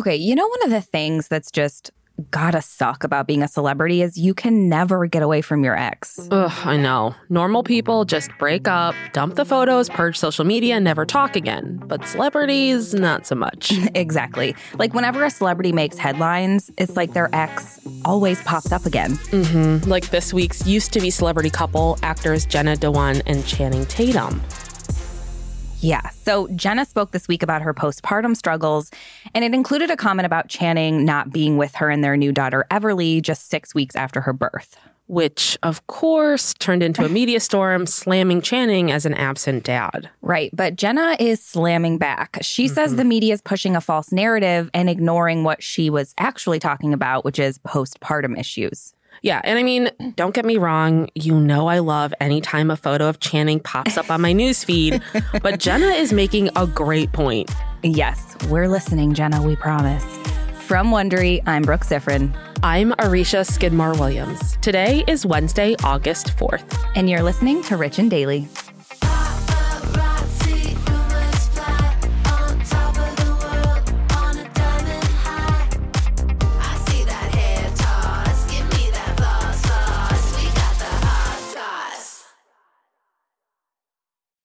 Okay, you know, one of the things that's just gotta suck about being a celebrity is you can never get away from your ex. Ugh, I know. Normal people just break up, dump the photos, purge social media, and never talk again. But celebrities, not so much. exactly. Like whenever a celebrity makes headlines, it's like their ex always pops up again. Mm-hmm. Like this week's used to be celebrity couple, actors Jenna Dewan and Channing Tatum. Yeah. So Jenna spoke this week about her postpartum struggles, and it included a comment about Channing not being with her and their new daughter, Everly, just six weeks after her birth. Which, of course, turned into a media storm, slamming Channing as an absent dad. Right. But Jenna is slamming back. She mm-hmm. says the media is pushing a false narrative and ignoring what she was actually talking about, which is postpartum issues. Yeah. And I mean, don't get me wrong. You know, I love anytime a photo of Channing pops up on my newsfeed, but Jenna is making a great point. Yes, we're listening, Jenna, we promise. From Wondery, I'm Brooke Siffrinn. I'm Aricia Skidmore Williams. Today is Wednesday, August 4th. And you're listening to Rich and Daily.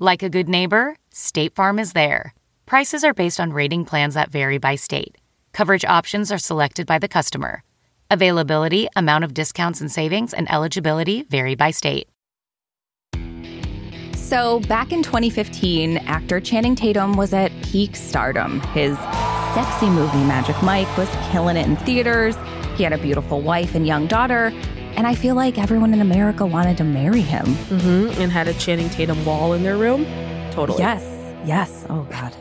Like a good neighbor, State Farm is there. Prices are based on rating plans that vary by state. Coverage options are selected by the customer. Availability, amount of discounts and savings, and eligibility vary by state. So, back in 2015, actor Channing Tatum was at peak stardom. His sexy movie Magic Mike was killing it in theaters. He had a beautiful wife and young daughter, and I feel like everyone in America wanted to marry him. Mm-hmm. And had a Channing Tatum wall in their room. Totally. Yes. Yes. Oh, God.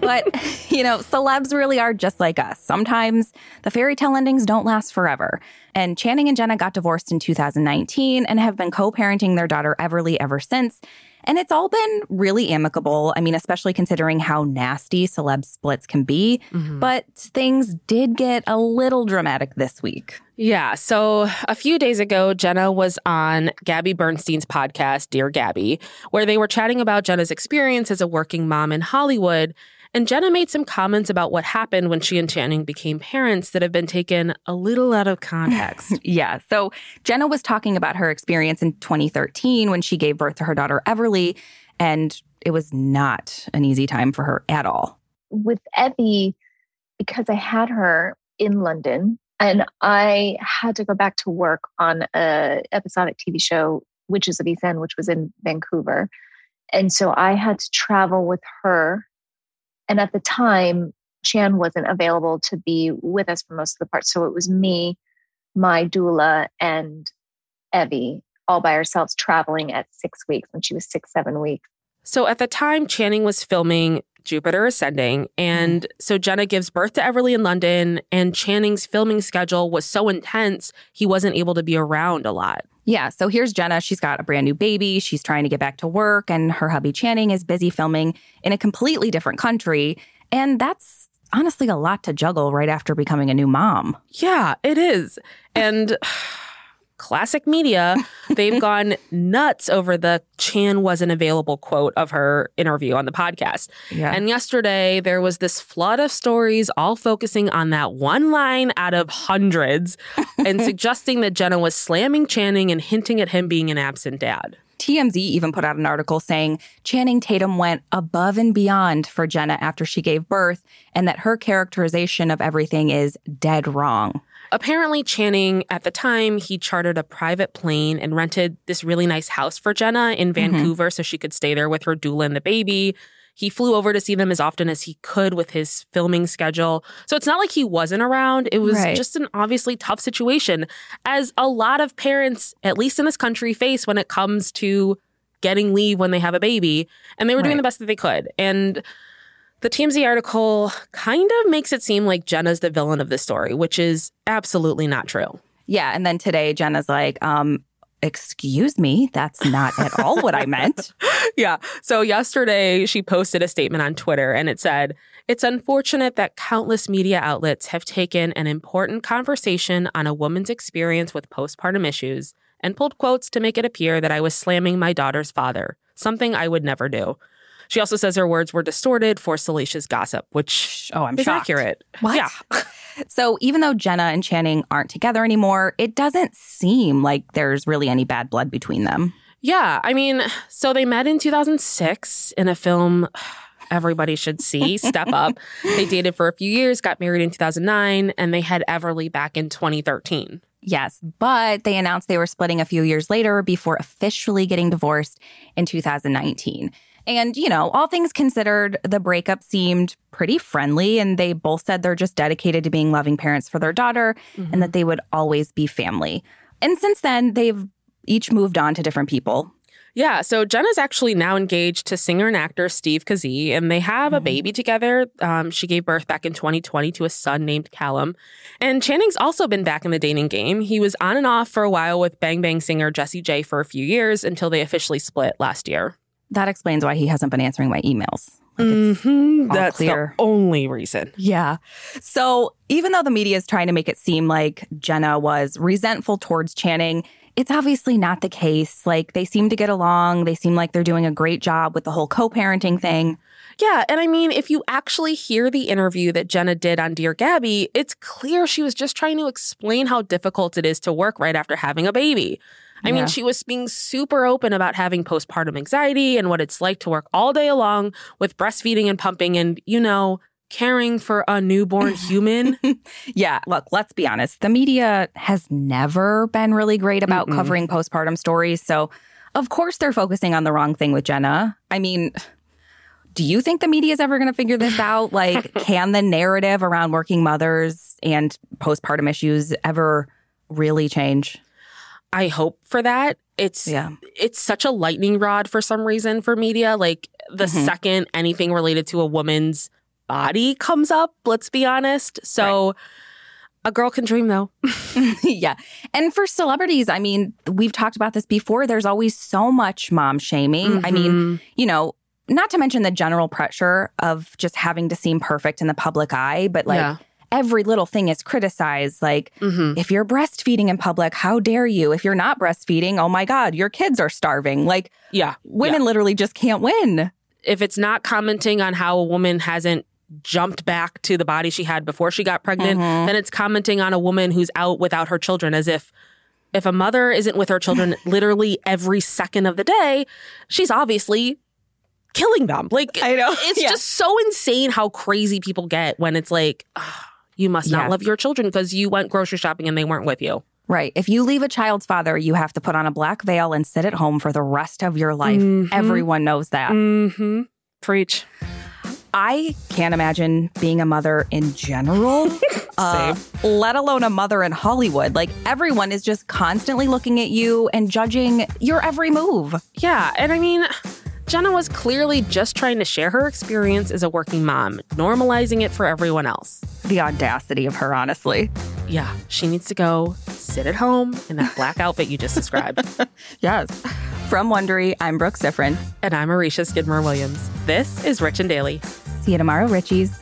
But, you know, celebs really are just like us. Sometimes the fairy tale endings don't last forever. And Channing and Jenna got divorced in 2019 and have been co parenting their daughter Everly ever since. And it's all been really amicable. I mean, especially considering how nasty celeb splits can be. Mm-hmm. But things did get a little dramatic this week. Yeah. So a few days ago, Jenna was on Gabby Bernstein's podcast, Dear Gabby, where they were chatting about Jenna's experience as a working mom in Hollywood and Jenna made some comments about what happened when she and Channing became parents that have been taken a little out of context. yeah. So Jenna was talking about her experience in 2013 when she gave birth to her daughter Everly, and it was not an easy time for her at all. With Evie, because I had her in London and I had to go back to work on a episodic TV show, Witches of East End, which was in Vancouver. And so I had to travel with her and at the time, Chan wasn't available to be with us for most of the part. So it was me, my doula, and Evie all by ourselves traveling at six weeks when she was six, seven weeks. So at the time, Channing was filming Jupiter Ascending. And mm-hmm. so Jenna gives birth to Everly in London, and Channing's filming schedule was so intense, he wasn't able to be around a lot. Yeah, so here's Jenna. She's got a brand new baby. She's trying to get back to work, and her hubby Channing is busy filming in a completely different country. And that's honestly a lot to juggle right after becoming a new mom. Yeah, it is. And classic media, they've gone nuts over the Chan wasn't available quote of her interview on the podcast. Yeah. And yesterday, there was this flood of stories all focusing on that one line out of hundreds and suggesting that Jenna was slamming Channing and hinting at him being an absent dad. TMZ even put out an article saying Channing Tatum went above and beyond for Jenna after she gave birth and that her characterization of everything is dead wrong. Apparently, Channing, at the time, he chartered a private plane and rented this really nice house for Jenna in mm-hmm. Vancouver so she could stay there with her doula and the baby. He flew over to see them as often as he could with his filming schedule. So it's not like he wasn't around. It was Right. just an obviously tough situation, as a lot of parents, at least in this country, face when it comes to getting leave when they have a baby. And they were doing the best that they could. And the TMZ article kind of makes it seem like Jenna's the villain of the story, which is absolutely not true. Yeah, and then today Jenna's like, um, excuse me, that's not at all what I meant. yeah. So yesterday she posted a statement on Twitter and it said, It's unfortunate that countless media outlets have taken an important conversation on a woman's experience with postpartum issues and pulled quotes to make it appear that I was slamming my daughter's father, something I would never do. She also says her words were distorted for salacious gossip, which Oh, I'm is shocked. accurate. What? Yeah. So even though Jenna and Channing aren't together anymore, it doesn't seem like there's really any bad blood between them. Yeah, I mean, so they met in 2006 in a film everybody should see, Step Up. They dated for a few years, got married in 2009, and they had Everly back in 2013. Yes, but they announced they were splitting a few years later before officially getting divorced in 2019. And, you know, all things considered, the breakup seemed pretty friendly, and they both said they're just dedicated to being loving parents for their daughter and that they would always be family. And since then, they've each moved on to different people. Yeah, so Jenna's actually now engaged to singer and actor Steve Kazee, and they have a baby together. Um, she gave birth back in 2020 to a son named Callum. And Channing's also been back in the dating game. He was on and off for a while with Bang Bang singer Jessie J for a few years until they officially split last year. That explains why he hasn't been answering my emails. Like Mhm, That's clear. the only reason. Yeah. So even though the media is trying to make it seem like Jenna was resentful towards Channing, it's obviously not the case. Like they seem to get along. They seem like they're doing a great job with the whole co parenting thing. Yeah, and I mean, if you actually hear the interview that Jenna did on Dear Gabby, it's clear she was just trying to explain how difficult it is to work right after having a baby. I Yeah. mean, she was being super open about having postpartum anxiety and what it's like to work all day long with breastfeeding and pumping and, you know, caring for a newborn human. Yeah. Look, let's be honest. The media has never been really great about Mm-mm. covering postpartum stories. So, of course, they're focusing on the wrong thing with Jenna. I mean, do you think the media is ever going to figure this out? Like, can the narrative around working mothers and postpartum issues ever really change? I hope for that. It's Yeah. it's such a lightning rod for some reason for media. Like the Mhm. second anything related to a woman's body comes up, let's be honest. So a girl can dream though. yeah. And for celebrities, I mean, we've talked about this before. There's always so much mom shaming. I mean, Mhm. you know, not to mention the general pressure of just having to seem perfect in the public eye, but like Yeah. Every little thing is criticized. Like, Mhm. if you're breastfeeding in public, how dare you? If you're not breastfeeding, oh my God, your kids are starving. Like, yeah. women literally just can't win. If it's not commenting on how a woman hasn't jumped back to the body she had before she got pregnant, Mhm. then it's commenting on a woman who's out without her children as if if a mother isn't with her children literally every second of the day, she's obviously killing them. Like I know. it's Yeah. just so insane how crazy people get when it's like "Ah, you must not Yeah. love your children because you went grocery shopping and they weren't with you. Right. If you leave a child's father, you have to put on a black veil and sit at home for the rest of your life. Mhm. Everyone knows that. Mm-hmm. Preach. I can't imagine being a mother in general, uh, let alone a mother in Hollywood. Like everyone is just constantly looking at you and judging your every move. Yeah, and I mean, Jenna was clearly just trying to share her experience as a working mom, normalizing it for everyone else. The audacity of her, honestly. Yeah, she needs to go sit at home in that black outfit you just described. yes. From Wondery, I'm Brooke Siffrinn. And I'm Aricia Skidmore Williams. This is Rich and Daily. See you tomorrow, Richies.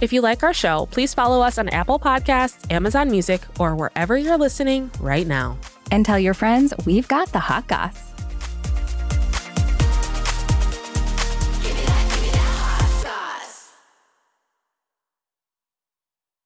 If you like our show, please follow us on Apple Podcasts, Amazon Music, or wherever you're listening right now. And tell your friends we've got the hot goss.